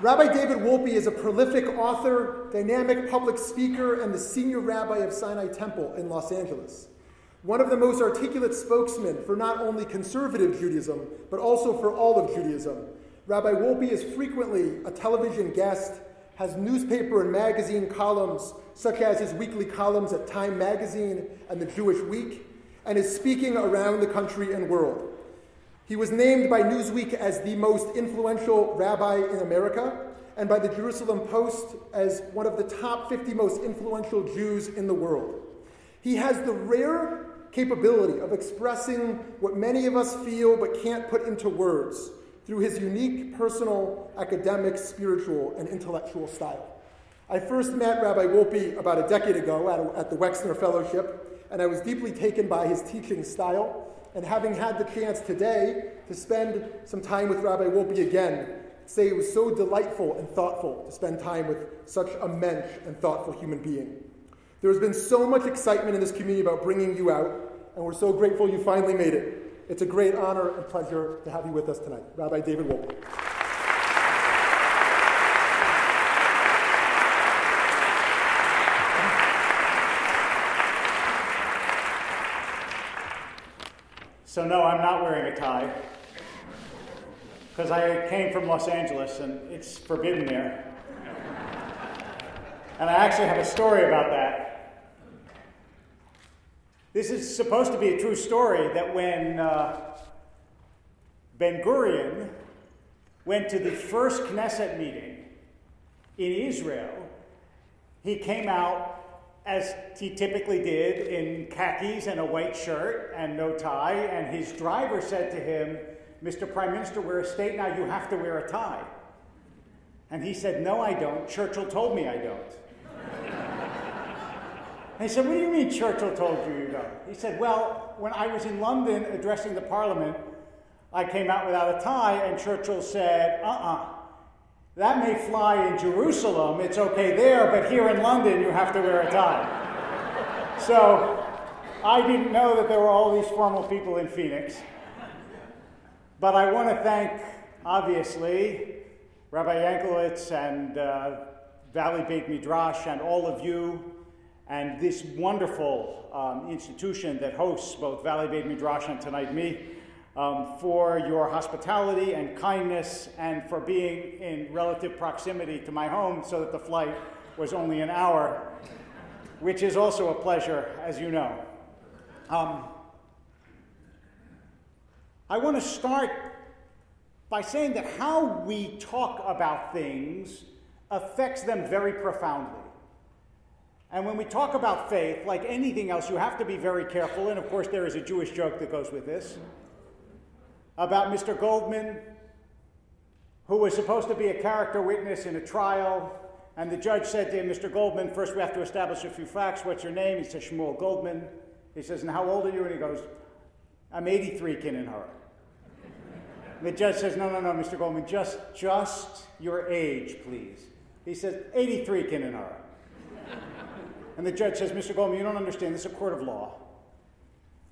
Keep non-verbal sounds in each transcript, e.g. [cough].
Rabbi David Wolpe is a prolific author, dynamic public speaker, and the senior rabbi of Sinai Temple in Los Angeles. One of the most articulate spokesmen for not only conservative Judaism, but also for all of Judaism. Rabbi Wolpe is frequently a television guest, has newspaper and magazine columns, such as his weekly columns at Time Magazine and the Jewish Week, and is speaking around the country and world. He was named by Newsweek as the most influential rabbi in America and by the Jerusalem Post as one of the top 50 most influential Jews in the world. He has the rare capability of expressing what many of us feel but can't put into words through his unique personal, academic, spiritual, and intellectual style. I first met Rabbi Wolpe about a decade ago at, a, at the Wexner Fellowship, and I was deeply taken by his teaching style and having had the chance today to spend some time with Rabbi Wolpe again, say it was so delightful and thoughtful to spend time with such a mensch and thoughtful human being. There has been so much excitement in this community about bringing you out, and we're so grateful you finally made it. It's a great honor and pleasure to have you with us tonight. Rabbi David Wolpe. So, no, I'm not wearing a tie because I came from Los Angeles and it's forbidden there. And I actually have a story about that. This is supposed to be a true story that when uh, Ben Gurion went to the first Knesset meeting in Israel, he came out as he typically did, in khakis and a white shirt and no tie. And his driver said to him, Mr. Prime Minister, we're a state now, you have to wear a tie. And he said, No, I don't. Churchill told me I don't. [laughs] he said, What do you mean Churchill told you you don't? He said, Well, when I was in London addressing the parliament, I came out without a tie, and Churchill said, Uh uh-uh. uh that may fly in Jerusalem, it's okay there, but here in London you have to wear a tie. so I didn't know that there were all these formal people in Phoenix. But I want to thank, obviously, Rabbi Yanklowitz and uh, Valley Beit Midrash and all of you and this wonderful um, institution that hosts both Valley Beit Midrash and Tonight Me um, for your hospitality and kindness and for being in relative proximity to my home so that the flight was only an hour, which is also a pleasure, as you know. Um, I want to start by saying that how we talk about things affects them very profoundly. And when we talk about faith, like anything else, you have to be very careful. And of course, there is a Jewish joke that goes with this about Mr. Goldman, who was supposed to be a character witness in a trial. And the judge said to him, Mr. Goldman, first we have to establish a few facts. What's your name? He says, Shmuel Goldman. He says, And how old are you? And he goes, I'm 83, Kin and the judge says, No, no, no, Mr. Goldman, just, just your age, please. He says, 83, Kin her. and the judge says, Mr. Goldman, you don't understand. This is a court of law.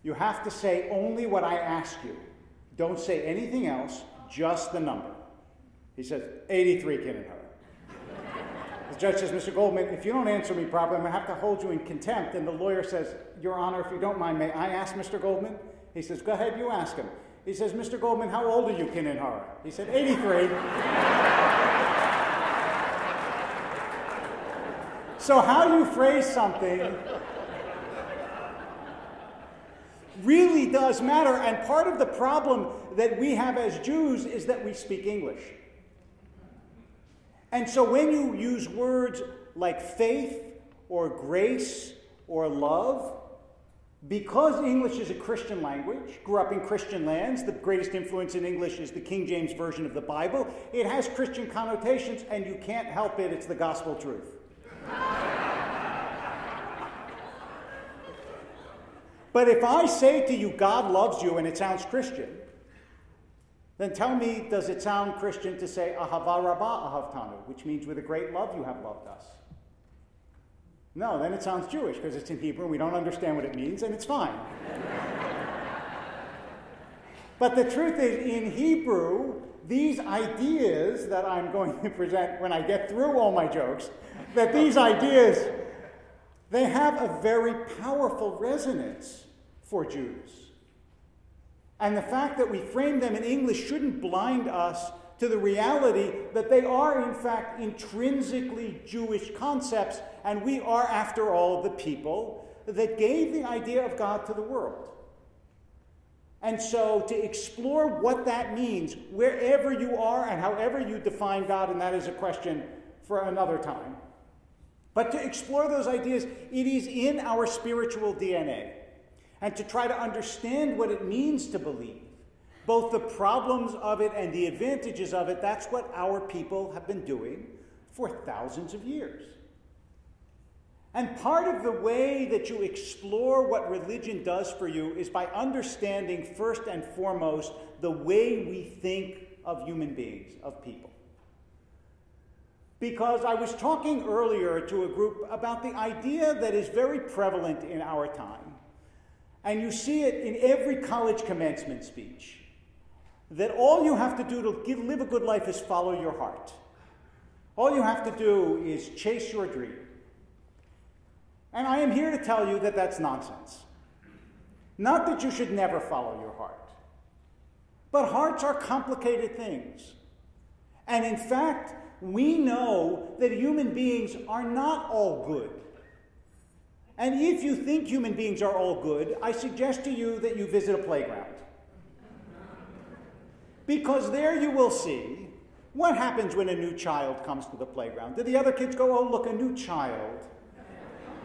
You have to say only what I ask you. Don't say anything else, just the number. He says, 83 Kindergarten. the judge says, Mr. Goldman, if you don't answer me properly, I'm going to have to hold you in contempt. And the lawyer says, Your Honor, if you don't mind, may I ask Mr. Goldman? He says, Go ahead, you ask him. He says, Mr. Goldman, how old are you, Kin Horror? He said, 83. so, how you phrase something really does matter. And part of the problem that we have as Jews is that we speak English. And so when you use words like faith or grace or love, because English is a Christian language, grew up in Christian lands, the greatest influence in English is the King James Version of the Bible, it has Christian connotations, and you can't help it, it's the gospel truth. [laughs] But if I say to you, God loves you, and it sounds Christian, then tell me, does it sound Christian to say, Ahava Rabbah Ahavtanu, which means with a great love you have loved us? No, then it sounds Jewish because it's in Hebrew and we don't understand what it means, and it's fine. [laughs] but the truth is, in Hebrew, these ideas that I'm going to present when I get through all my jokes, that these ideas, they have a very powerful resonance for Jews. And the fact that we frame them in English shouldn't blind us to the reality that they are, in fact, intrinsically Jewish concepts, and we are, after all, the people that gave the idea of God to the world. And so, to explore what that means, wherever you are and however you define God, and that is a question for another time. But to explore those ideas, it is in our spiritual DNA. And to try to understand what it means to believe, both the problems of it and the advantages of it, that's what our people have been doing for thousands of years. And part of the way that you explore what religion does for you is by understanding, first and foremost, the way we think of human beings, of people. Because I was talking earlier to a group about the idea that is very prevalent in our time, and you see it in every college commencement speech, that all you have to do to live a good life is follow your heart. All you have to do is chase your dream. And I am here to tell you that that's nonsense. Not that you should never follow your heart, but hearts are complicated things. And in fact, we know that human beings are not all good. And if you think human beings are all good, I suggest to you that you visit a playground. Because there you will see what happens when a new child comes to the playground. Do the other kids go, Oh, look, a new child?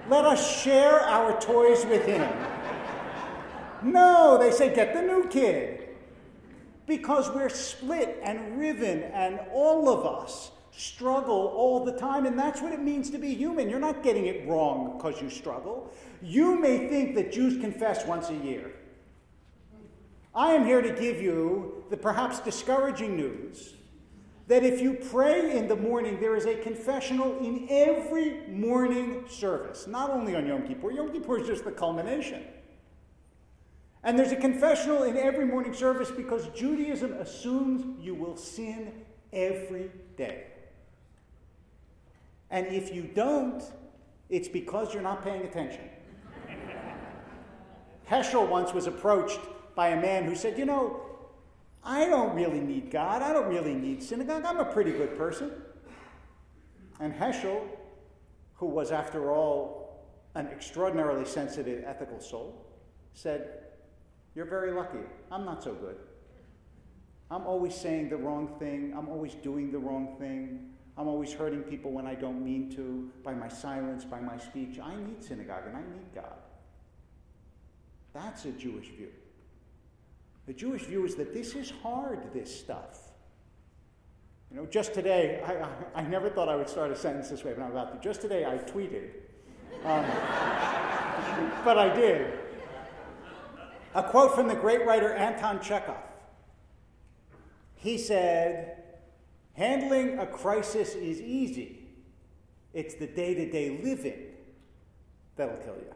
Let us share our toys with him. No, they say, get the new kid. Because we're split and riven, and all of us struggle all the time, and that's what it means to be human. You're not getting it wrong because you struggle. You may think that Jews confess once a year. I am here to give you the perhaps discouraging news that if you pray in the morning, there is a confessional in every morning service, not only on Yom Kippur. Yom Kippur is just the culmination. And there's a confessional in every morning service because Judaism assumes you will sin every day. And if you don't, it's because you're not paying attention. Heschel once was approached by a man who said, You know, I don't really need God. I don't really need synagogue. I'm a pretty good person. And Heschel, who was, after all, an extraordinarily sensitive, ethical soul, said, You're very lucky. I'm not so good. I'm always saying the wrong thing. I'm always doing the wrong thing. I'm always hurting people when I don't mean to, by my silence, by my speech. I need synagogue and I need God. That's a Jewish view. The Jewish view is that this is hard, this stuff. You know, just today, I, I, I, never thought I would start a sentence this way, but I'm about to. Just today, I tweeted. Um, [laughs] but I did. A quote from the great writer Anton Chekhov. He said, Handling a crisis is easy, it's the day to day living that'll kill you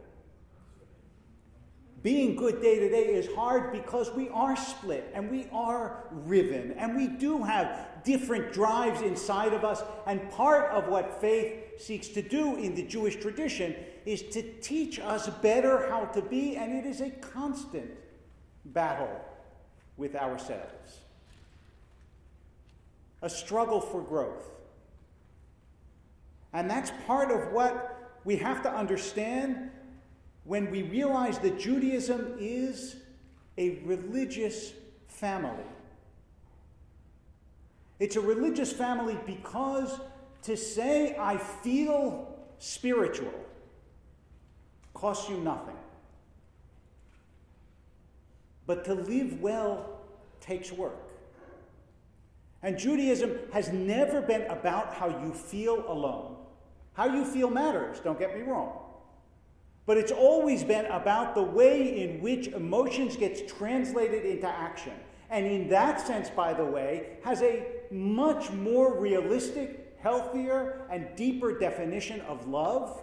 being good day to day is hard because we are split and we are riven and we do have different drives inside of us. And part of what faith seeks to do in the Jewish tradition is to teach us better how to be, and it is a constant battle with ourselves, a struggle for growth. And that's part of what we have to understand when we realize that Judaism is a religious family. It's a religious family because to say, I feel spiritual, costs you nothing. But to live well takes work. And Judaism has never been about how you feel alone. How you feel matters, don't get me wrong. But it's always been about the way in which emotions gets translated into action. And in that sense, by the way, has a much more realistic, healthier, and deeper definition of love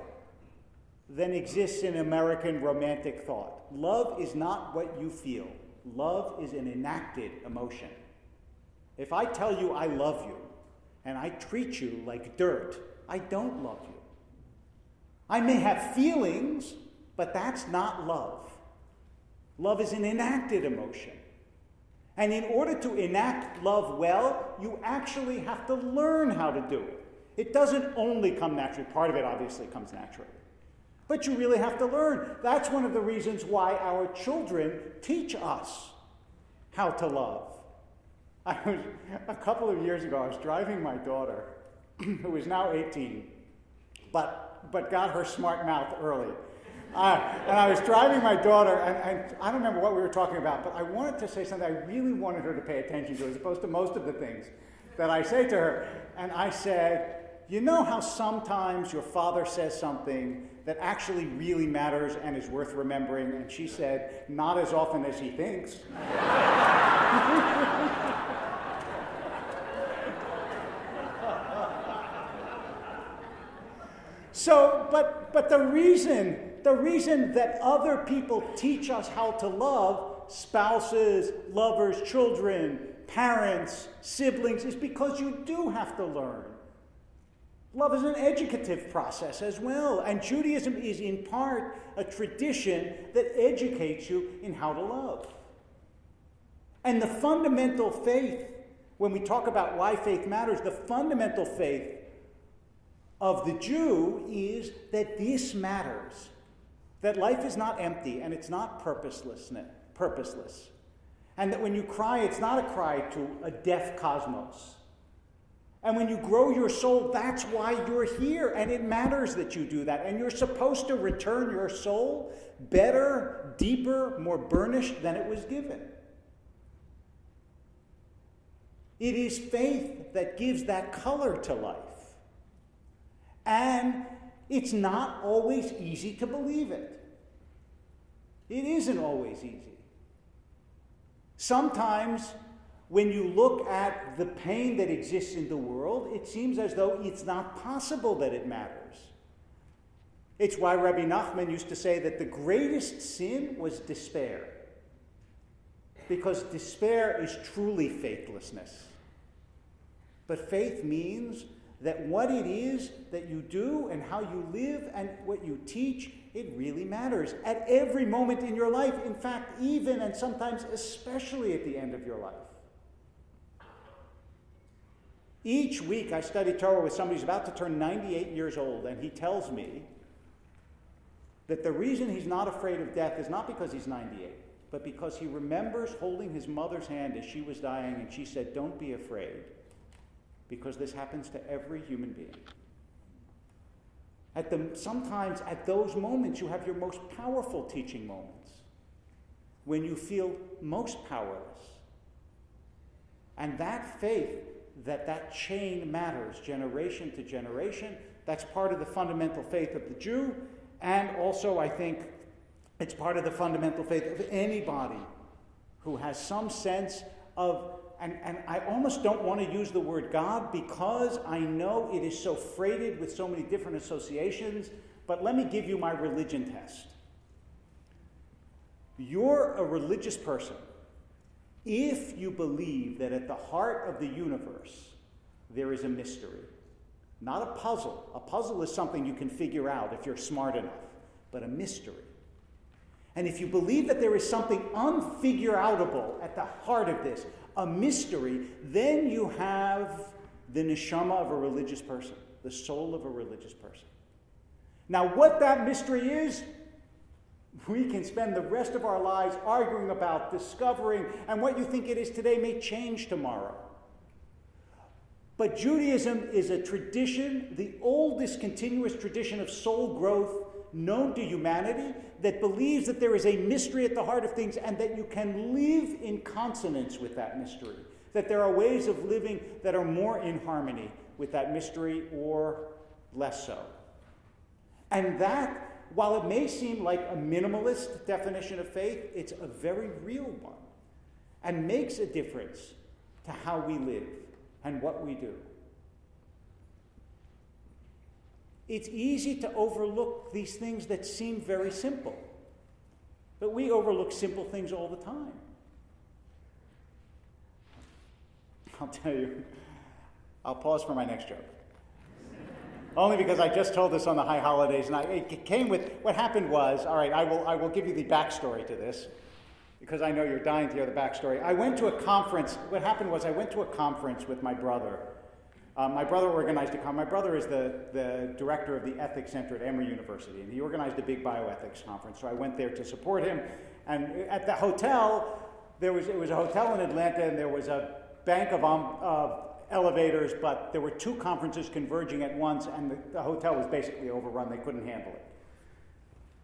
than exists in American romantic thought. Love is not what you feel, love is an enacted emotion. If I tell you I love you and I treat you like dirt, I don't love you. I may have feelings, but that's not love. Love is an enacted emotion. And in order to enact love well, you actually have to learn how to do it. It doesn't only come naturally, part of it obviously comes naturally. But you really have to learn. That's one of the reasons why our children teach us how to love. I was, a couple of years ago, I was driving my daughter, [clears throat] who is now 18, but, but got her smart mouth early. Uh, and I was driving my daughter, and, and, I don't remember what we were talking about, but I wanted to say something I really wanted her to pay attention to, as opposed to most of the things that I say to her. And I said, You know how sometimes your father says something that actually really matters and is worth remembering? And she said, Not as often as he thinks. [laughs] so, but, but the reason the reason that other people teach us how to love, spouses, lovers, children, parents, siblings, is because you do have to learn. Love is an educative process as well, and Judaism is in part a tradition that educates you in how to love. And the fundamental faith, when we talk about why faith matters, the fundamental faith of the Jew is that this matters. That life is not empty and it's not purposeless, purposeless. And that when you cry, it's not a cry to a deaf cosmos. And when you grow your soul, that's why you're here. And it matters that you do that. And you're supposed to return your soul better, deeper, more burnished than it was given. It is faith that gives that color to life. And it's not always easy to believe it. It isn't always easy. Sometimes, when you look at the pain that exists in the world, it seems as though it's not possible that it matters. It's why Rabbi Nachman used to say that the greatest sin was despair. Because despair is truly faithlessness. But faith means that what it is that you do and how you live and what you teach, it really matters at every moment in your life. In fact, even and sometimes especially at the end of your life. Each week I study Torah with somebody who's about to turn 98 years old, and he tells me that the reason he's not afraid of death is not because he's 98, but because he remembers holding his mother's hand as she was dying, and she said, Don't be afraid because this happens to every human being. At the, sometimes at those moments, you have your most powerful teaching moments when you feel most powerless. And that faith that that chain matters generation to generation, that's part of the fundamental faith of the Jew. And also, I think it's part of the fundamental faith of anybody who has some sense of and, and I almost don't want to use the word God because I know it is so freighted with so many different associations, but let me give you my religion test. You're a religious person if you believe that at the heart of the universe there is a mystery, not a puzzle. A puzzle is something you can figure out if you're smart enough, but a mystery. And if you believe that there is something unfigureoutable at the heart of this, a mystery, then you have the neshama of a religious person, the soul of a religious person. Now, what that mystery is, we can spend the rest of our lives arguing about, discovering, and what you think it is today may change tomorrow. But Judaism is a tradition, the oldest continuous tradition of soul growth known to humanity that believes that there is a mystery at the heart of things and that you can live in consonance with that mystery. That there are ways of living that are more in harmony with that mystery or less so. And that, while it may seem like a minimalist definition of faith, it's a very real one and makes a difference to how we live and what we do. It's easy to overlook these things that seem very simple. But we overlook simple things all the time. [laughs] I'll tell you. I'll pause for my next joke. Only because I just told this on the high holidays, and I, it came with what happened was all right, I will, I will give you the backstory to this because I know you're dying to hear the backstory. I went to a conference. What happened was I went to a conference with my brother. Um, my brother organized a con. My brother is the, the director of the Ethics Center at Emory University, and he organized a big bioethics conference. So I went there to support him. And at the hotel, there was, it was a hotel in Atlanta, and there was a bank of, um, of elevators, but there were two conferences converging at once, and the, the hotel was basically overrun. They couldn't handle it.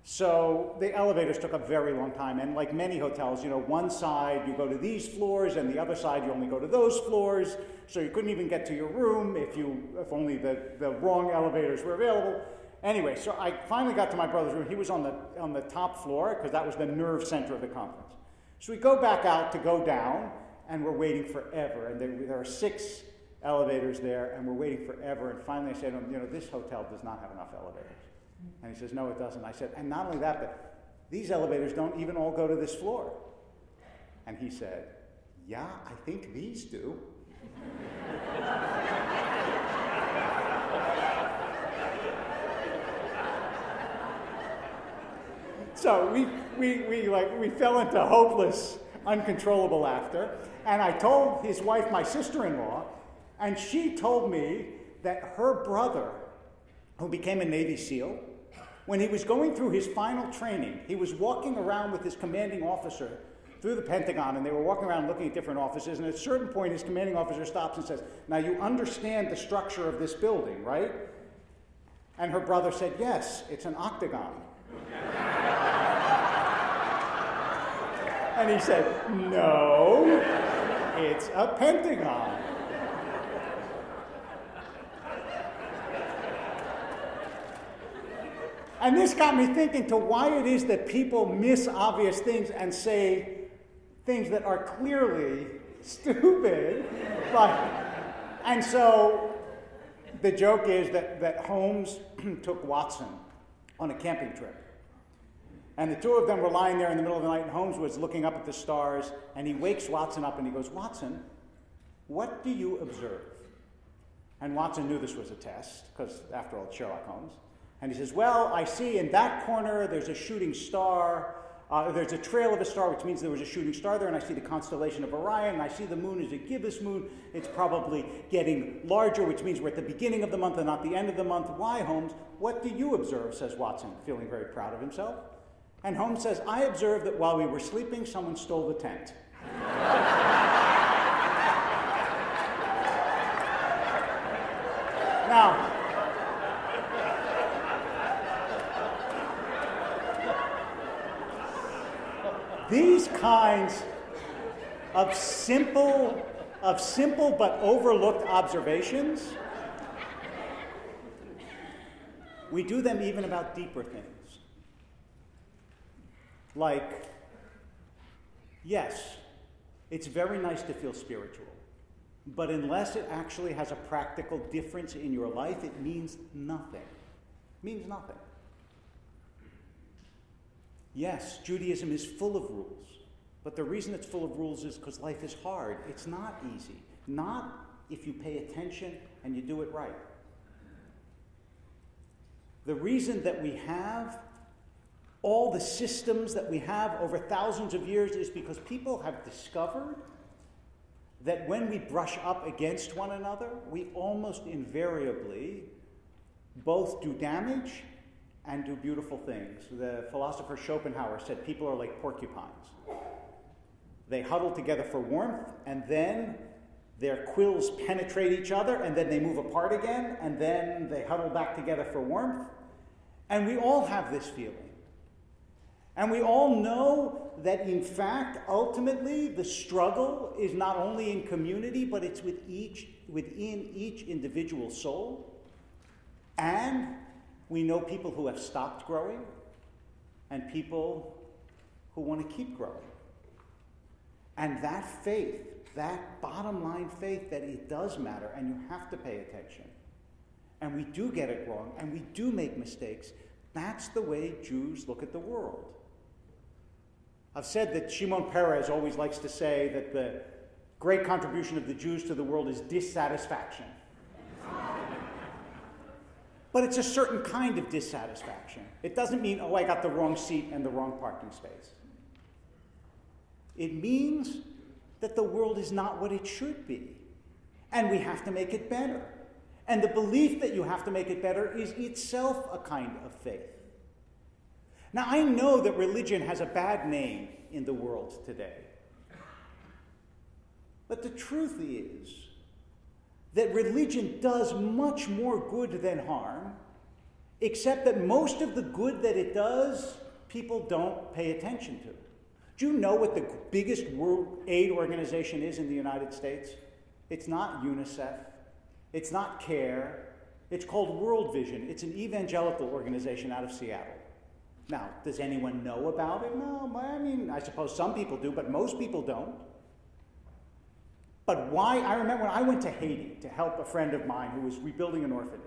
So the elevators took a very long time, and like many hotels, you know, one side you go to these floors, and the other side you only go to those floors. So you couldn't even get to your room if you if only the, the wrong elevators were available. Anyway, so I finally got to my brother's room. He was on the on the top floor because that was the nerve center of the conference. So we go back out to go down, and we're waiting forever. And there, there are six elevators there, and we're waiting forever. And finally, I said him, you know, this hotel does not have enough elevators. And he says, No, it doesn't. I said, And not only that, but these elevators don't even all go to this floor. And he said, Yeah, I think these do. [laughs] so we, we, we, like, we fell into hopeless, uncontrollable laughter. And I told his wife, my sister in law, and she told me that her brother, who became a Navy SEAL, when he was going through his final training, he was walking around with his commanding officer through the Pentagon, and they were walking around looking at different offices. And at a certain point, his commanding officer stops and says, Now you understand the structure of this building, right? And her brother said, Yes, it's an octagon. [laughs] and he said, No, it's a pentagon. And this got me thinking to why it is that people miss obvious things and say things that are clearly [laughs] stupid. And so the joke is that, that Holmes [clears throat] took Watson on a camping trip. And the two of them were lying there in the middle of the night, and Holmes was looking up at the stars, and he wakes Watson up and he goes, Watson, what do you observe? And Watson knew this was a test, because after all, Sherlock Holmes. And he says, Well, I see in that corner there's a shooting star. Uh, there's a trail of a star, which means there was a shooting star there, and I see the constellation of Orion, and I see the moon is a gibbous moon. It's probably getting larger, which means we're at the beginning of the month and not the end of the month. Why, Holmes? What do you observe? says Watson, feeling very proud of himself. And Holmes says, I observed that while we were sleeping, someone stole the tent. [laughs] now, These kinds of simple, of simple but overlooked observations, we do them even about deeper things. Like, yes, it's very nice to feel spiritual, but unless it actually has a practical difference in your life, it means nothing. It means nothing. Yes, Judaism is full of rules, but the reason it's full of rules is because life is hard. It's not easy. Not if you pay attention and you do it right. The reason that we have all the systems that we have over thousands of years is because people have discovered that when we brush up against one another, we almost invariably both do damage and do beautiful things. The philosopher Schopenhauer said people are like porcupines. They huddle together for warmth, and then their quills penetrate each other, and then they move apart again, and then they huddle back together for warmth. And we all have this feeling. And we all know that, in fact, ultimately, the struggle is not only in community, but it's with each, within each individual soul. And we know people who have stopped growing and people who want to keep growing. And that faith, that bottom line faith that it does matter and you have to pay attention. And we do get it wrong and we do make mistakes. That's the way Jews look at the world. I've said that Shimon Peres always likes to say that the great contribution of the Jews to the world is dissatisfaction. But it's a certain kind of dissatisfaction. It doesn't mean, oh, I got the wrong seat and the wrong parking space. It means that the world is not what it should be, and we have to make it better. And the belief that you have to make it better is itself a kind of faith. Now, I know that religion has a bad name in the world today. But the truth is that religion does much more good than harm, except that most of the good that it does, people don't pay attention to. Do you know what the biggest world aid organization is in the United States? It's not UNICEF, it's not CARE, it's called World Vision. It's an evangelical organization out of Seattle. Now, does anyone know about it? No, I mean, I suppose some people do, but most people don't. But why? I remember when I went to Haiti to help a friend of mine who was rebuilding an orphanage.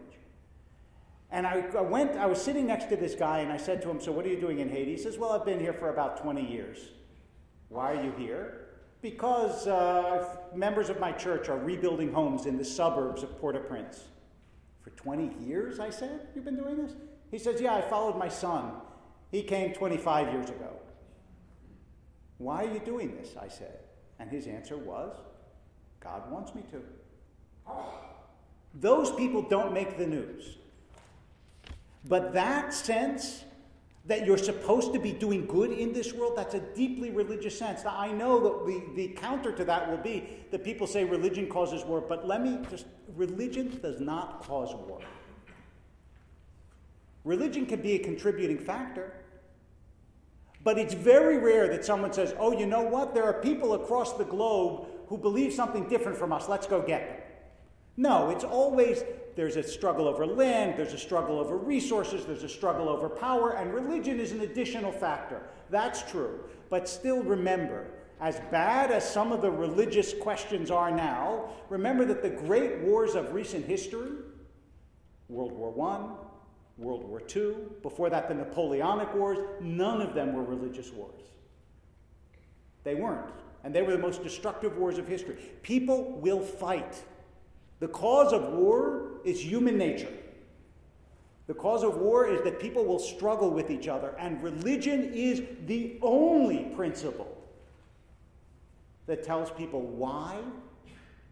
And I, I, went, I was sitting next to this guy and I said to him, So what are you doing in Haiti? He says, Well, I've been here for about 20 years. Why are you here? Because uh, members of my church are rebuilding homes in the suburbs of Port au Prince. For 20 years, I said, You've been doing this? He says, Yeah, I followed my son. He came 25 years ago. Why are you doing this? I said. And his answer was, God wants me to. Those people don't make the news. But that sense that you're supposed to be doing good in this world, that's a deeply religious sense. Now, I know that the, the counter to that will be that people say religion causes war, but let me just, religion does not cause war. Religion can be a contributing factor. But it's very rare that someone says, oh, you know what? There are people across the globe who believe something different from us. Let's go get them. No, it's always there's a struggle over land, there's a struggle over resources, there's a struggle over power, and religion is an additional factor. That's true. But still remember, as bad as some of the religious questions are now, remember that the great wars of recent history, World War I, World War II, before that, the Napoleonic Wars, none of them were religious wars. They weren't. And they were the most destructive wars of history. People will fight. The cause of war is human nature. The cause of war is that people will struggle with each other, and religion is the only principle that tells people why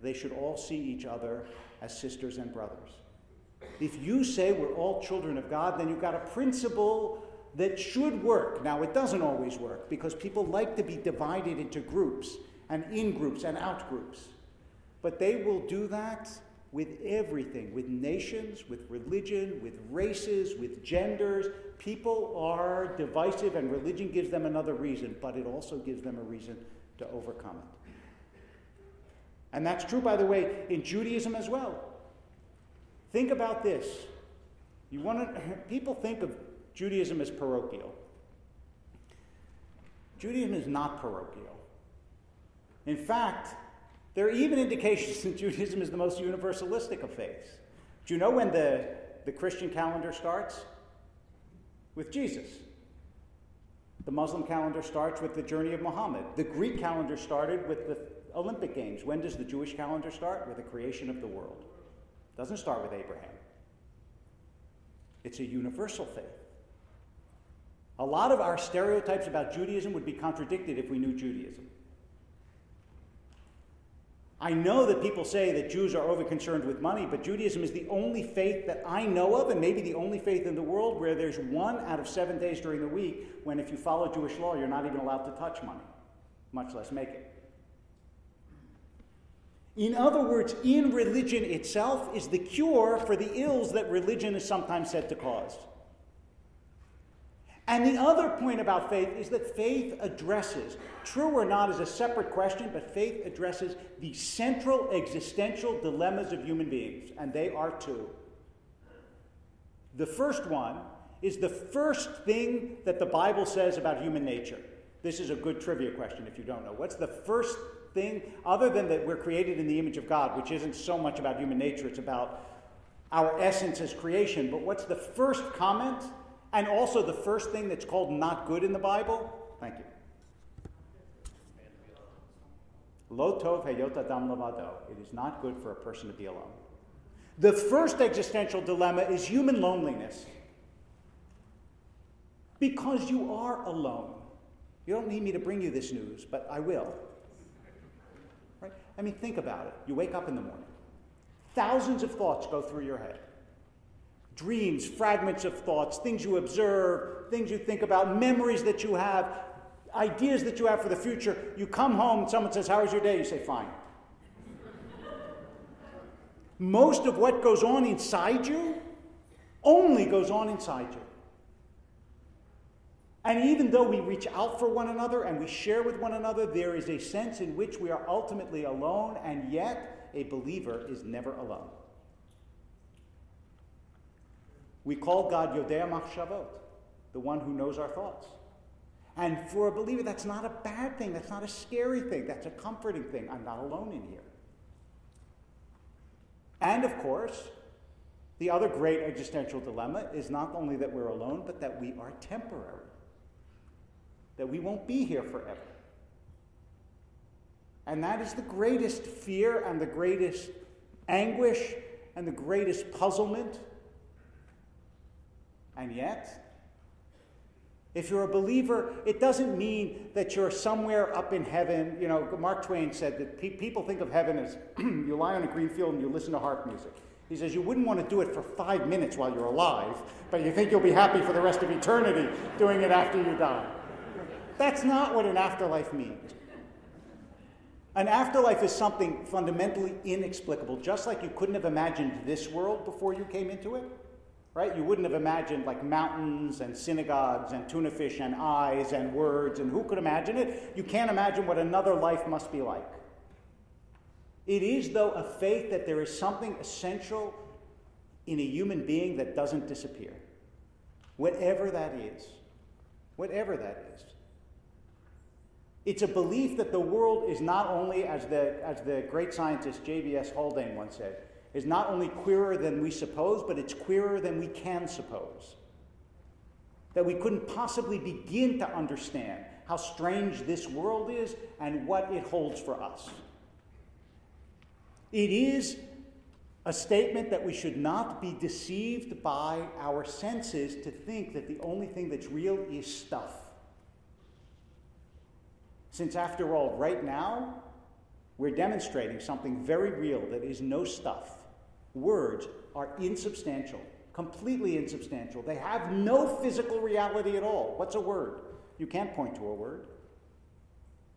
they should all see each other as sisters and brothers. If you say we're all children of God, then you've got a principle that should work. Now, it doesn't always work because people like to be divided into groups and in groups and out groups. But they will do that with everything with nations, with religion, with races, with genders. People are divisive, and religion gives them another reason, but it also gives them a reason to overcome it. And that's true, by the way, in Judaism as well. Think about this. You want to, [laughs] people think of Judaism is parochial. Judaism is not parochial. In fact, there are even indications [laughs] that Judaism is the most universalistic of faiths. Do you know when the, the Christian calendar starts? With Jesus. The Muslim calendar starts with the journey of Muhammad. The Greek calendar started with the Olympic Games. When does the Jewish calendar start? With the creation of the world. Doesn't start with Abraham. It's a universal faith. A lot of our stereotypes about Judaism would be contradicted if we knew Judaism. I know that people say that Jews are over concerned with money, but Judaism is the only faith that I know of, and maybe the only faith in the world where there's one out of seven days during the week when, if you follow Jewish law, you're not even allowed to touch money, much less make it. In other words, in religion itself is the cure for the ills that religion is sometimes said to cause. And the other point about faith is that faith addresses, true or not is a separate question, but faith addresses the central existential dilemmas of human beings, and they are two. The first one is the first thing that the Bible says about human nature. This is a good trivia question if you don't know. What's the first thing, other than that we're created in the image of God, which isn't so much about human nature, it's about our essence as creation. But what's the first comment and also the first thing that's called not good in the Bible? Thank you. Lo tov heyot adam lavado. It is not good for a person to be alone. The first existential dilemma is human loneliness. Because you are alone. You don't need me to bring you this news, but I will. Right? I mean, think about it. You wake up in the morning, thousands of thoughts go through your head dreams, fragments of thoughts, things you observe, things you think about, memories that you have, ideas that you have for the future. You come home someone says, How was your day? You say, Fine. Most of what goes on inside you only goes on inside you. And even though we reach out for one another and we share with one another, there is a sense in which we are ultimately alone, and yet a believer is never alone. We call God Yodea Machshavot, the one who knows our thoughts. And for a believer, that's not a bad thing. That's not a scary thing. That's a comforting thing. I'm not alone in here. And of course, the other great existential dilemma is not only that we're alone, but that we are temporary, that we won't be here forever. And that is the greatest fear and the greatest anguish and the greatest puzzlement. And yet, if you're a believer, it doesn't mean that you're somewhere up in heaven. You know, Mark Twain said that pe- people think of heaven as [clears throat] you lie on a green field and you listen to harp music. He says you wouldn't want to do it for five minutes while you're alive, but you think you'll be happy for the rest of eternity doing it after you die. That's not what an afterlife means. An afterlife is something fundamentally inexplicable, just like you couldn't have imagined this world before you came into it right? You wouldn't have imagined like mountains and synagogues and tuna fish and eyes and words, and who could imagine it? You can't imagine what another life must be like. It is, though, a faith that there is something essential in a human being that doesn't disappear. Whatever that is. Whatever that is. It's a belief that the world is not only, as the, as the great scientist J.B.S. Haldane once said, is not only queerer than we suppose, but it's queerer than we can suppose. That we couldn't possibly begin to understand how strange this world is and what it holds for us. It is a statement that we should not be deceived by our senses to think that the only thing that's real is stuff. Since, after all, right now, we're demonstrating something very real that is no stuff words are insubstantial, completely insubstantial. They have no physical reality at all. What's a word? You can't point to a word.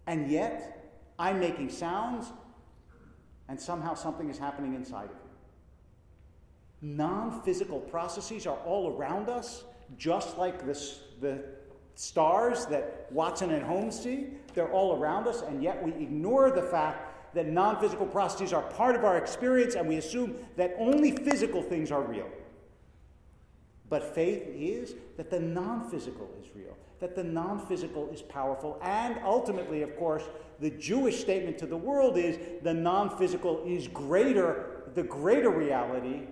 And yet, I'm making sounds, and somehow something is happening inside of you. Non physical processes are all around us, just like this, the stars that Watson and Holmes see. They're all around us, and yet we ignore the fact that non physical processes are part of our experience and we assume that only physical things are real. But faith is that the non physical is real, that the non physical is powerful. And ultimately, of course, the Jewish statement to the world is the non physical is greater, the greater reality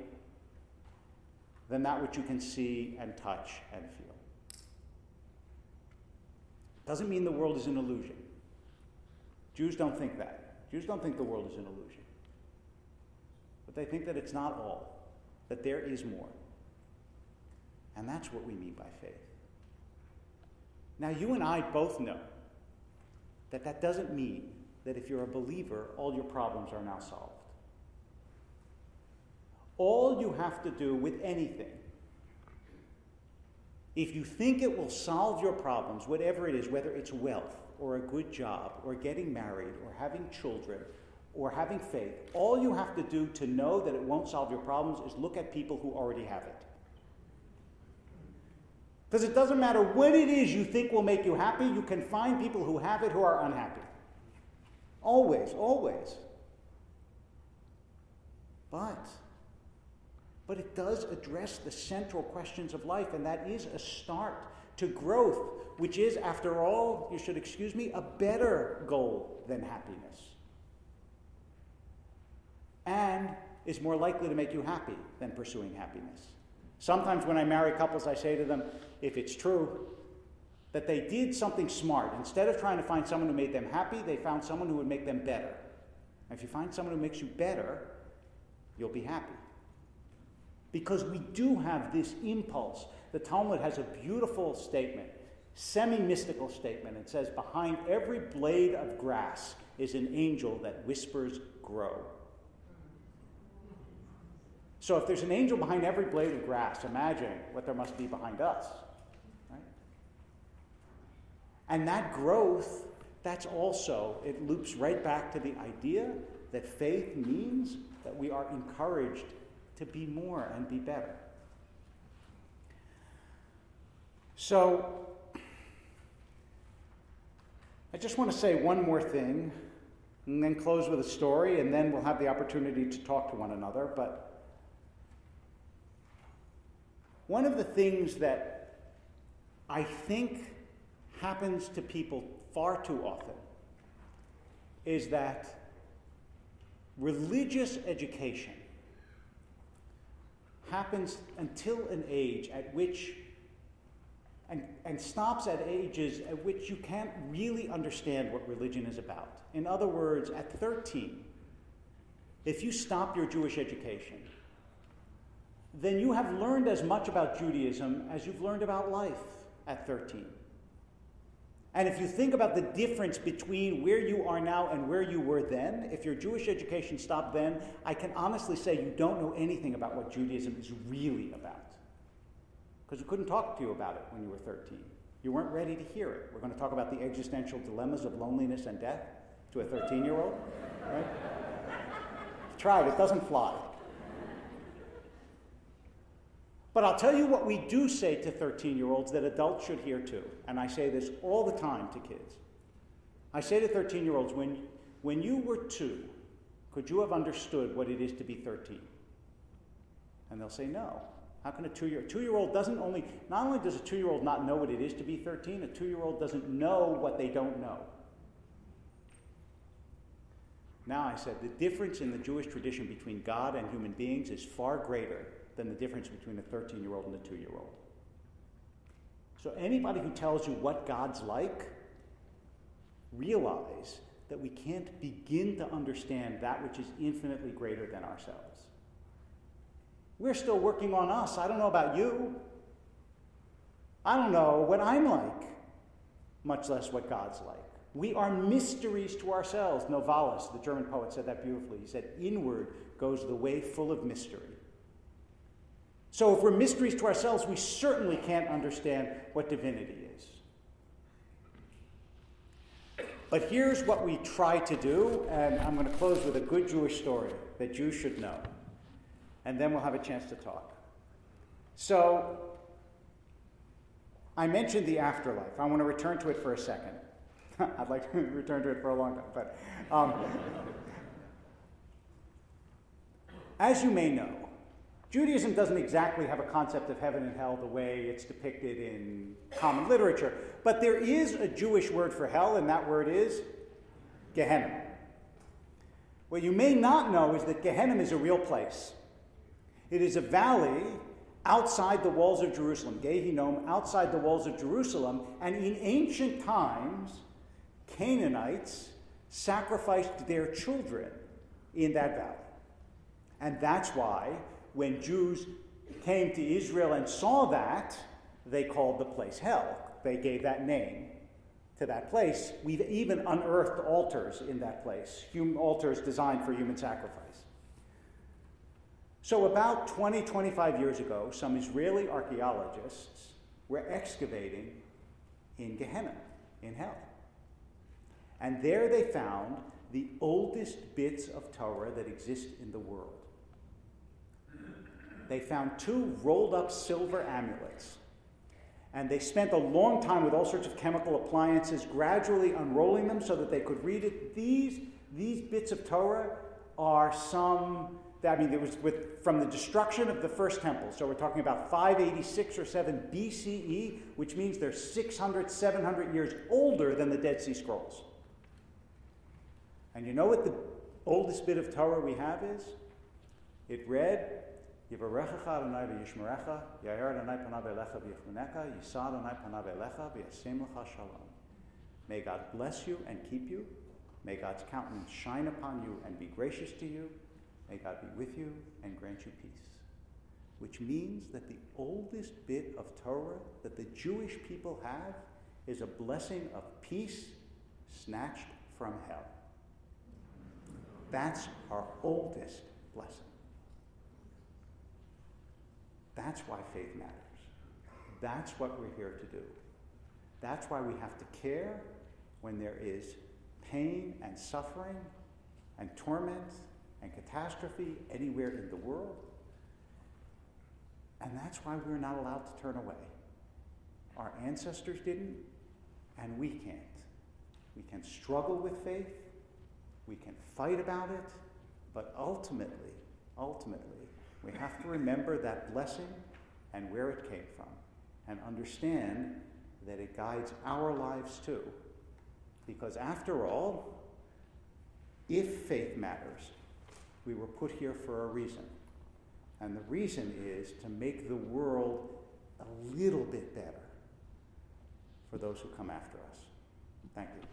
than that which you can see and touch and feel. Doesn't mean the world is an illusion. Jews don't think that. Jews don't think the world is an illusion. But they think that it's not all, that there is more. And that's what we mean by faith. Now, you and I both know that that doesn't mean that if you're a believer, all your problems are now solved. All you have to do with anything, if you think it will solve your problems, whatever it is, whether it's wealth, or a good job or getting married or having children or having faith, all you have to do to know that it won't solve your problems is look at people who already have it. Because it doesn't matter what it is you think will make you happy, you can find people who have it who are unhappy. Always, always. But, but it does address the central questions of life, and that is a start to growth, which is, after all, you should excuse me, a better goal than happiness. And is more likely to make you happy than pursuing happiness. Sometimes when I marry couples, I say to them, if it's true, that they did something smart. Instead of trying to find someone who made them happy, they found someone who would make them better. And if you find someone who makes you better, you'll be happy. Because we do have this impulse. The Talmud has a beautiful statement, semi mystical statement. It says, Behind every blade of grass is an angel that whispers, Grow. So if there's an angel behind every blade of grass, imagine what there must be behind us. Right? And that growth, that's also, it loops right back to the idea that faith means that we are encouraged to be more and be better. So, I just want to say one more thing and then close with a story, and then we'll have the opportunity to talk to one another. But one of the things that I think happens to people far too often is that religious education happens until an age at which, and, and stops at ages at which you can't really understand what religion is about. In other words, at 13, if you stop your Jewish education, then you have learned as much about Judaism as you've learned about life at 13. And if you think about the difference between where you are now and where you were then, if your Jewish education stopped then, I can honestly say you don't know anything about what Judaism is really about. Because we couldn't talk to you about it when you were 13. You weren't ready to hear it. We're going to talk about the existential dilemmas of loneliness and death to a 13 year old, right? Try it, it doesn't fly. But I'll tell you what we do say to 13 year olds that adults should hear too. And I say this all the time to kids. I say to 13 year olds, when, when you were two, could you have understood what it is to be 13? And they'll say, no. How can a two year two year old doesn't only not only does a two year old not know what it is to be 13, a two year old doesn't know what they don't know. Now I said the difference in the Jewish tradition between God and human beings is far greater than the difference between a 13 year old and a 2 year old. So, anybody who tells you what God's like, realize that we can't begin to understand that which is infinitely greater than ourselves. We're still working on us. I don't know about you. I don't know what I'm like, much less what God's like. We are mysteries to ourselves. Novalis, the German poet, said that beautifully. He said, Inward goes the way full of mystery. So, if we're mysteries to ourselves, we certainly can't understand what divinity is. But here's what we try to do, and I'm going to close with a good Jewish story that Jews should know. And then we'll have a chance to talk. So, I mentioned the afterlife. I want to return to it for a second. [laughs] I'd like to [laughs] return to it for a long time, but um, [laughs] as you may know, Judaism doesn't exactly have a concept of heaven and hell the way it's depicted in common literature, but there is a Jewish word for hell, and that word is Gehenna. What you may not know is that Gehenna is a real place. It is a valley outside the walls of Jerusalem, Gehinnom, outside the walls of Jerusalem, and in ancient times, Canaanites sacrificed their children in that valley. And that's why when Jews came to Israel and saw that, they called the place hell. They gave that name to that place. We've even unearthed altars in that place, human altars designed for human sacrifice. So, about 20, 25 years ago, some Israeli archaeologists were excavating in Gehenna, in hell. And there they found the oldest bits of Torah that exist in the world they found two rolled up silver amulets. And they spent a long time with all sorts of chemical appliances, gradually unrolling them so that they could read it. These, these bits of Torah are some, I mean, it was with, from the destruction of the first temple. So we're talking about 586 or 7 BCE, which means they're 600, 700 years older than the Dead Sea Scrolls. And you know what the oldest bit of Torah we have is? It read, Adonai v'yishmerecha, Adonai Yisa Adonai lecha shalom. May God bless you and keep you. May God's countenance shine upon you and be gracious to you. May God be with you and grant you peace. Which means that the oldest bit of Torah that the Jewish people have is a blessing of peace snatched from hell. That's our oldest blessing. That's why faith matters. That's what we're here to do. That's why we have to care when there is pain and suffering and torment and catastrophe anywhere in the world. And that's why we're not allowed to turn away. Our ancestors didn't, and we can't. We can struggle with faith, we can fight about it, but ultimately, ultimately, we have to remember that blessing and where it came from and understand that it guides our lives too. Because after all, if faith matters, we were put here for a reason. And the reason is to make the world a little bit better for those who come after us. Thank you.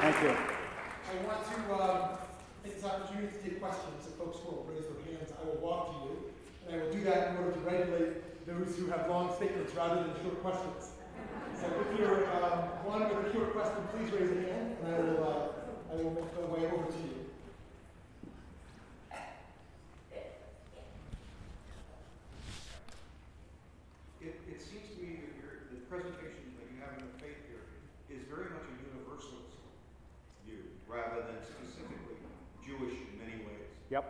Thank you. I want to um, take this opportunity to take questions. If folks will raise their hands, I will walk to you. And I will do that in order to regulate those who have long statements rather than short questions. So if you're um, one with a short question, please raise a hand, and I will, uh, I will make my way over to you. It, it seems to me that your, the presentation that you have in the faith here is very much a universalist view, rather than specifically Jewish in many ways. Yep.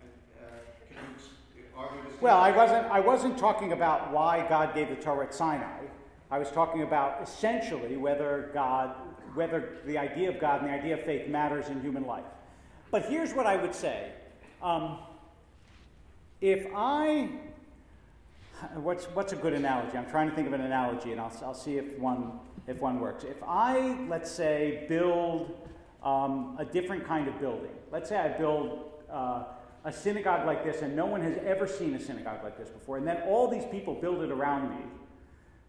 And, uh, can you ex- argue this? Well, I wasn't, I wasn't talking about why God gave the Torah at Sinai. I was talking about essentially whether God, whether the idea of God and the idea of faith matters in human life. But here's what I would say. Um, if I, what's, what's a good analogy? I'm trying to think of an analogy and I'll, I'll see if one, if one works. If I, let's say, build um, a different kind of building, let's say I build uh, a synagogue like this and no one has ever seen a synagogue like this before, and then all these people build it around me,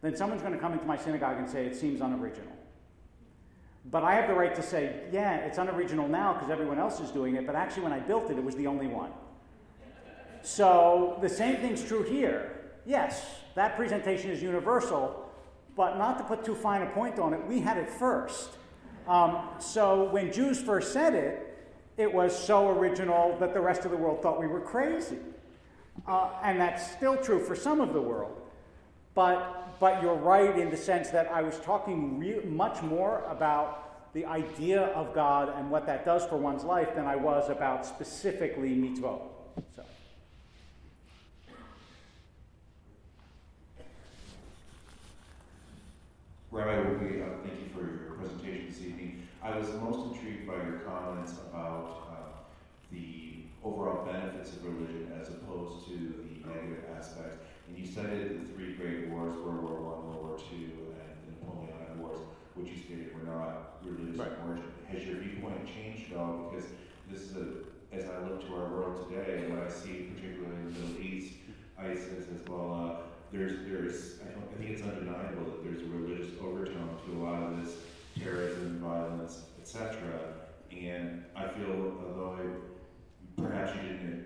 then someone's going to come into my synagogue and say it seems unoriginal. But I have the right to say, yeah, it's unoriginal now because everyone else is doing it, but actually, when I built it, it was the only one. So the same thing's true here. Yes, that presentation is universal, but not to put too fine a point on it, we had it first. Um, so when Jews first said it, it was so original that the rest of the world thought we were crazy. Uh, and that's still true for some of the world. But, but you're right in the sense that I was talking re- much more about the idea of God and what that does for one's life than I was about specifically mitzvot. So. Rabbi Wolpe, uh, thank you for your presentation this evening. I was most intrigued by your comments about uh, the overall benefits of religion as opposed to the negative aspects. And you cited the three great wars, World War I, World War II, and the Napoleonic Wars, which you stated were not religious Right. in origin. Has your viewpoint changed at all? Because this is a, as I look to our world today, what I see particularly in the Middle East, ISIS, Hezbollah, there's, there's, I, don't, I think it's undeniable that there's a religious overtone to a lot of this terrorism, violence, etc. And I feel, although perhaps you didn't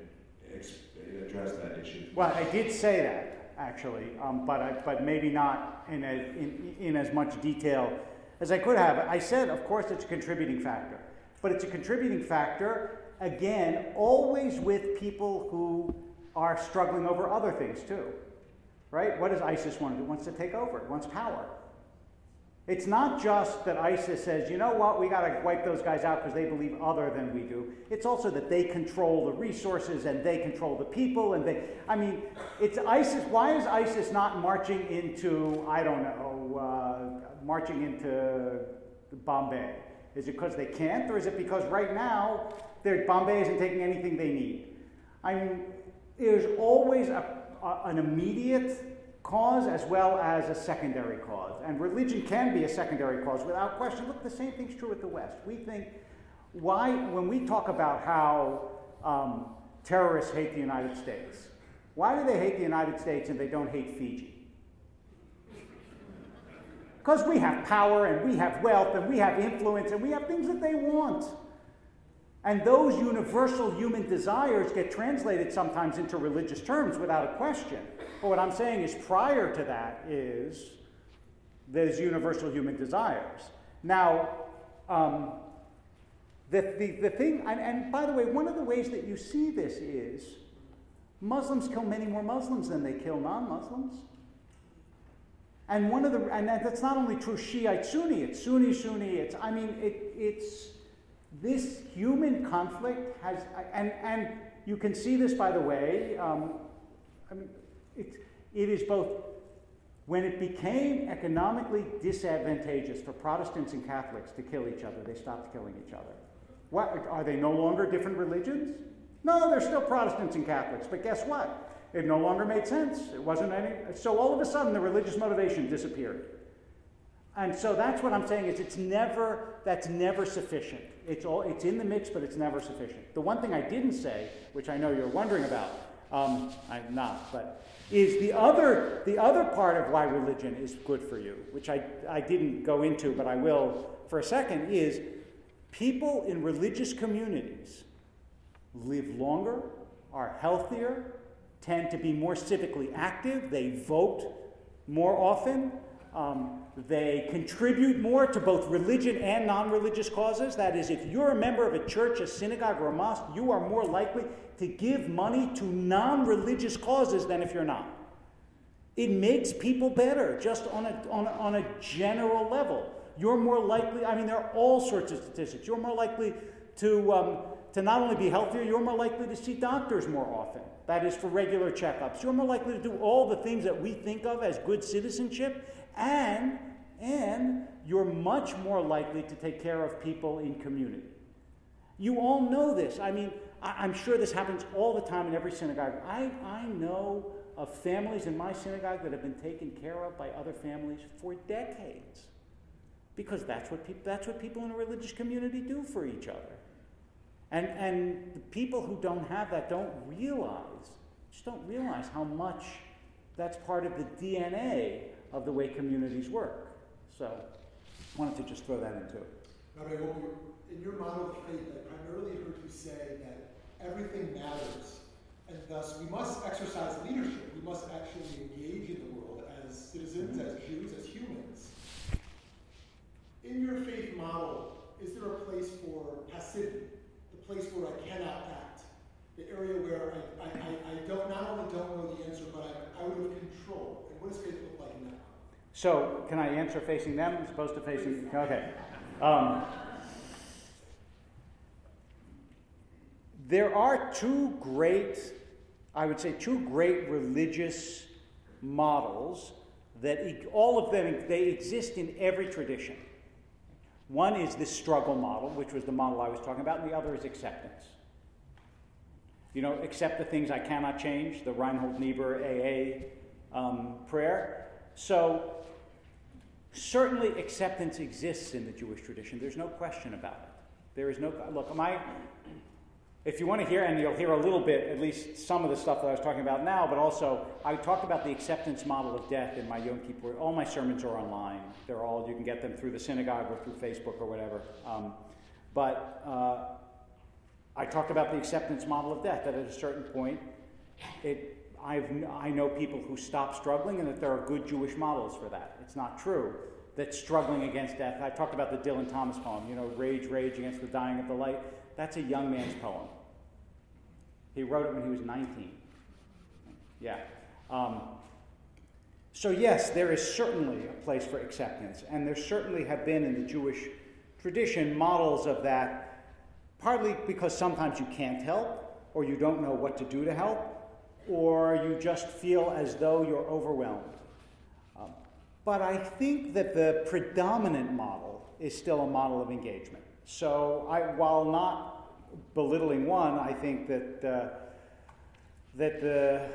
address that issue. Well, I did say that actually, um, but I, but maybe not in, a, in in as much detail as I could have. I said, of course, it's a contributing factor, but it's a contributing factor again, always with people who are struggling over other things too, right? What does ISIS want to do? It wants to take over. It wants power. It's not just that ISIS says, you know what, we got to wipe those guys out because they believe other than we do. It's also that they control the resources and they control the people and they, I mean, it's ISIS. Why is ISIS not marching into, I don't know, uh, marching into Bombay? Is it because they can't, or is it because right now Bombay isn't taking anything they need? I mean, there's always a, a, an immediate cause as well as a secondary cause. And religion can be a secondary cause without question. Look, the same thing's true with the West. We think, why, when we talk about how um, terrorists hate the United States, why do they hate the United States and they don't hate Fiji? Because we have power and we have wealth and we have influence and we have things that they want. And those universal human desires get translated sometimes into religious terms without a question. But what I'm saying is, prior to that, is there's universal human desires. Now, um, the, the, the thing, and, and by the way, one of the ways that you see this is Muslims kill many more Muslims than they kill non Muslims. And one of the, and that's not only true Shiite Sunni, it's Sunni Sunni, it's, I mean, it, it's, this human conflict has, and, and you can see this by the way, um, I mean, it, it is both, when it became economically disadvantageous for Protestants and Catholics to kill each other, they stopped killing each other. What, are they no longer different religions? No, they're still Protestants and Catholics, but guess what? It no longer made sense. It wasn't any. So all of a sudden, the religious motivation disappeared. And so that's what I'm saying is it's never that's never sufficient. It's all it's in the mix, but it's never sufficient. The one thing I didn't say, which I know you're wondering about, um, I'm not, but is the other the other part of why religion is good for you, which I, I didn't go into, but I will for a second, is people in religious communities live longer, are healthier, tend to be more civically active, they vote more often, um, they contribute more to both religion and non religious causes. That is, if you're a member of a church, a synagogue, or a mosque, you are more likely to give money to non religious causes than if you're not. It makes people better, just on a, on, a, on a general level. You're more likely, I mean, there are all sorts of statistics. You're more likely to, um, to not only be healthier, you're more likely to see doctors more often. That is for regular checkups. You're more likely to do all the things that we think of as good citizenship, and, and you're much more likely to take care of people in community. You all know this. I mean, I, am sure this happens all the time in every synagogue. I, I know of families in my synagogue that have been taken care of by other families for decades. Because that's what, that's what people in a religious community do for each other. And, and the people who don't have that don't realize, just don't realize how much that's part of the DNA of the way communities work. So I wanted to just throw that into it. Rabbi, in your model of faith, I primarily heard you say that everything matters, and thus we must exercise leadership. We must actually engage in the world as citizens, mm-hmm. as Jews, as humans. In your faith model, is there a place for passivity? The place where I cannot act, the area where I, I, I, I don't not only don't know the answer, but I'm out of control. And what does faith look like in that? So, can I answer facing them as opposed to facing? Okay. Um, there are two great, I would say, two great religious models that all of them they exist in every tradition. One is the struggle model, which was the model I was talking about, and the other is acceptance. You know, accept the things I cannot change, the Reinhold Niebuhr AA um, prayer. So, certainly acceptance exists in the Jewish tradition. There's no question about it. There is no, look, my, if you want to hear, and you'll hear a little bit, at least some of the stuff that I was talking about now, but also I talked about the acceptance model of death in my Yom Kippur. All my sermons are online. They're all, you can get them through the synagogue or through Facebook or whatever. Um, but uh, I talked about the acceptance model of death, that at a certain point, it, I've, I know people who stop struggling and that there are good Jewish models for that. It's not true that struggling against death, I talked about the Dylan Thomas poem, you know, Rage, Rage Against the Dying of the Light. That's a young man's poem. He wrote it when he was 19. Yeah. Um, so, yes, there is certainly a place for acceptance, and there certainly have been in the Jewish tradition models of that, partly because sometimes you can't help, or you don't know what to do to help, or you just feel as though you're overwhelmed. But I think that the predominant model is still a model of engagement. So, I, while not belittling one, I think that uh, that the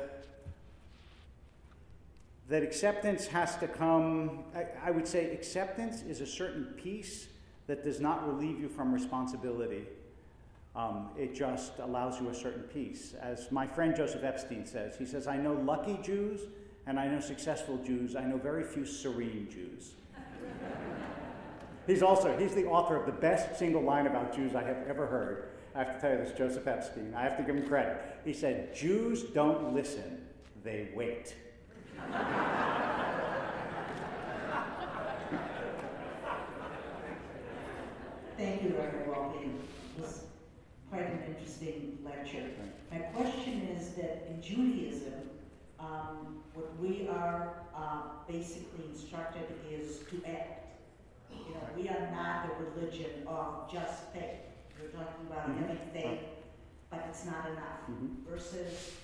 that acceptance has to come. I, I would say acceptance is a certain peace that does not relieve you from responsibility. Um, it just allows you a certain peace. As my friend Joseph Epstein says, he says, I know lucky Jews and I know successful Jews. I know very few serene Jews. he's also, he's the author of the best single line about Jews I have ever heard. I have to tell you this, Joseph Epstein. I have to give him credit. He said, Jews don't listen, they wait. Thank you, Reverend Walden. It was quite an interesting lecture. My question is that in Judaism, um, what we are uh, basically instructed is to act. You know, we are not a religion of just faith. We're talking about Mhm. having faith, but it's not enough. Mhm. Versus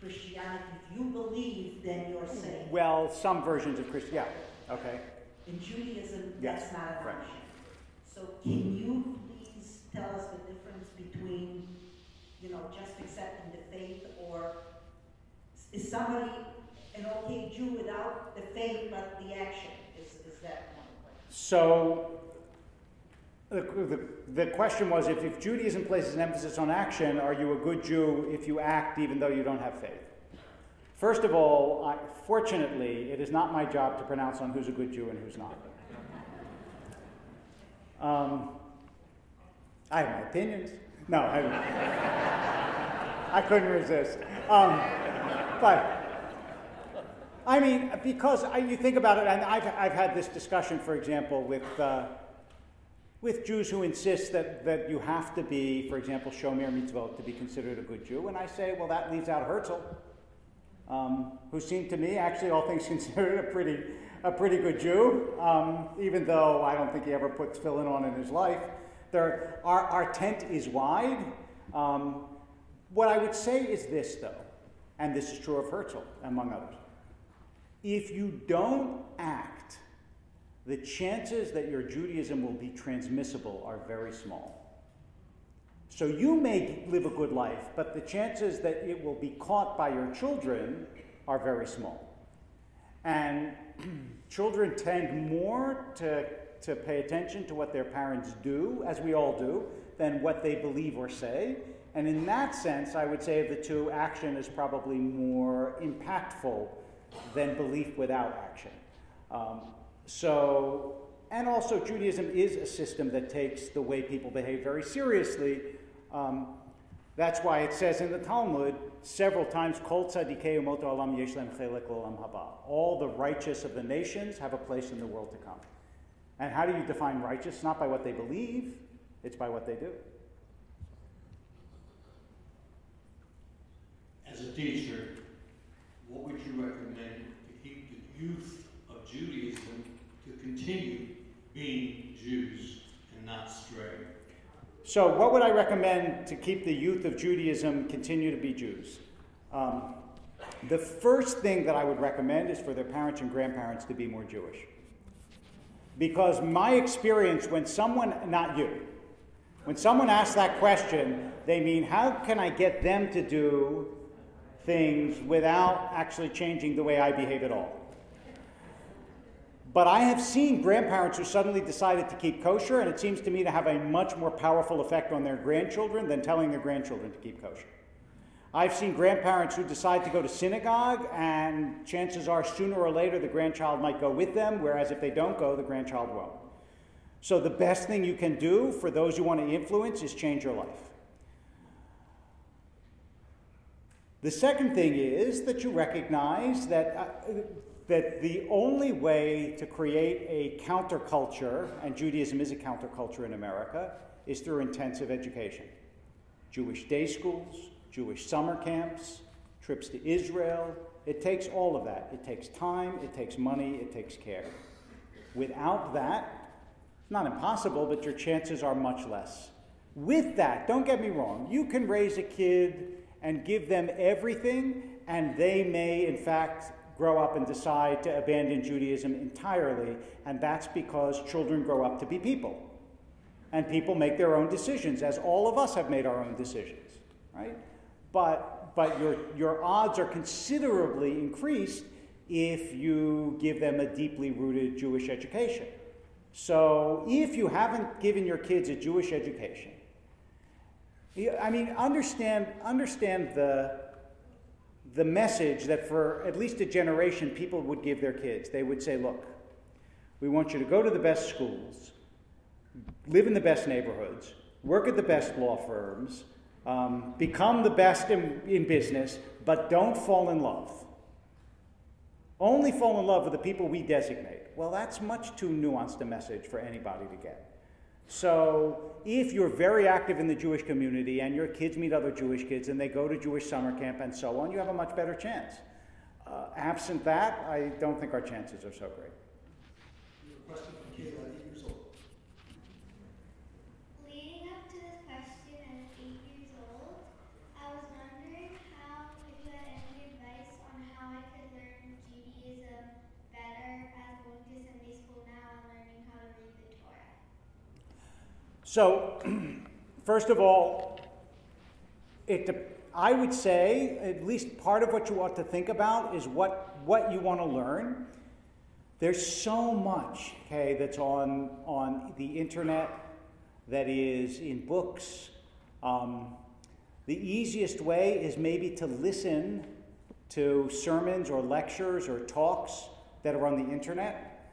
Christianity, if you believe, then you're saved. Well, some versions of Christianity, yeah, okay. In Judaism, Yes, that's not an right. option. So can you please tell us the difference between, you know, just accepting the faith or is somebody an okay Jew without the faith but the action? Is, is that one? So the, the, the question was if, if Judaism places an emphasis on action, are you a good Jew if you act even though you don't have faith? First of all, I, fortunately, it is not my job to pronounce on who's a good Jew and who's not. Um, I have my opinions. No, I, [laughs] I couldn't resist. Um, but I mean, because I, you think about it, and I've, I've had this discussion, for example, with, uh, with Jews who insist that, that you have to be, for example, Shomer Mitzvot to be considered a good Jew. And I say, well, that leaves out Herzl, um, who seemed to me, actually, all things [laughs] considered, a pretty, a pretty good Jew, um, even though I don't think he ever put tefillin on in his life. There, our, our tent is wide. Um, what I would say is this, though, and this is true of Herzl, among others. If you don't act, the chances that your Judaism will be transmissible are very small. So you may live a good life, but the chances that it will be caught by your children are very small. And [clears throat] children tend more to, to pay attention to what their parents do, as we all do, than what they believe or say. And in that sense, I would say of the two, action is probably more impactful than belief without action. Um, so, and also Judaism is a system that takes the way people behave very seriously. Um, that's why it says in the Talmud several times, Kol alam haba. All the righteous of the nations have a place in the world to come. And how do you define righteous? Not by what they believe, it's by what they do. As a teacher, what would you recommend to keep the youth of Judaism to continue being Jews and not stray? So, what would I recommend to keep the youth of Judaism continue to be Jews? Um, the first thing that I would recommend is for their parents and grandparents to be more Jewish. Because my experience, when someone, not you, when someone asks that question, they mean, how can I get them to do things without actually changing the way I behave at all? But I have seen grandparents who suddenly decided to keep kosher, and it seems to me to have a much more powerful effect on their grandchildren than telling their grandchildren to keep kosher. I've seen grandparents who decide to go to synagogue, and chances are sooner or later the grandchild might go with them, whereas if they don't go, the grandchild won't. So the best thing you can do for those you want to influence is change your life. The second thing is that you recognize that, uh, that the only way to create a counterculture, and Judaism is a counterculture in America, is through intensive education. Jewish day schools, Jewish summer camps, trips to Israel. It takes all of that. It takes time, it takes money, it takes care. Without that, not impossible, but your chances are much less. With that, don't get me wrong, you can raise a kid and give them everything, and they may, in fact, grow up and decide to abandon Judaism entirely, and that's because children grow up to be people. And people make their own decisions, as all of us have made our own decisions, right? But, but your, your odds are considerably increased if you give them a deeply rooted Jewish education. So if you haven't given your kids a Jewish education, I mean, understand, understand the, the message that for at least a generation people would give their kids. They would say, look, we want you to go to the best schools, live in the best neighborhoods, work at the best law firms, um, become the best in, in business, but don't fall in love. Only fall in love with the people we designate. Well, that's much too nuanced a message for anybody to get. So, if you're very active in the Jewish community and your kids meet other Jewish kids and they go to Jewish summer camp and so on, you have a much better chance. Uh, absent that, I don't think our chances are so great. Question from Kayla, eight years old. Leading up to this question at eight years old, I was wondering how if you had any advice on how I could learn Judaism better as going to Sunday school now and learning how to read the Torah. So, [clears throat] first of all, it, I would say at least part of what you ought to think about is what, what you want to learn. There's so much, okay, that's on, on the internet, that is in books. Um, the easiest way is maybe to listen to sermons or lectures or talks that are on the internet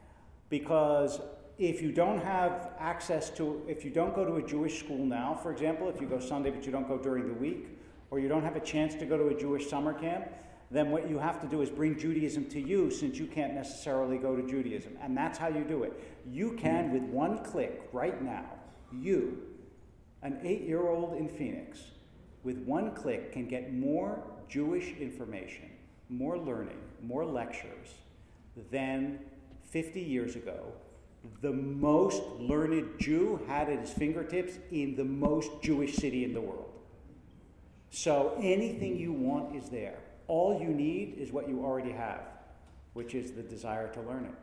because if you don't have access to, if you don't go to a Jewish school now, for example, if you go Sunday but you don't go during the week, or you don't have a chance to go to a Jewish summer camp, then what you have to do is bring Judaism to you since you can't necessarily go to Judaism. And that's how you do it. You can, with one click right now, you, an eight year old in Phoenix, with one click can get more Jewish information, more learning, more lectures than 50 years ago. The most learned Jew had at his fingertips in the most Jewish city in the world. So anything you want is there. All you need is what you already have, which is the desire to learn it.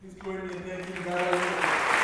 Please join me in thanking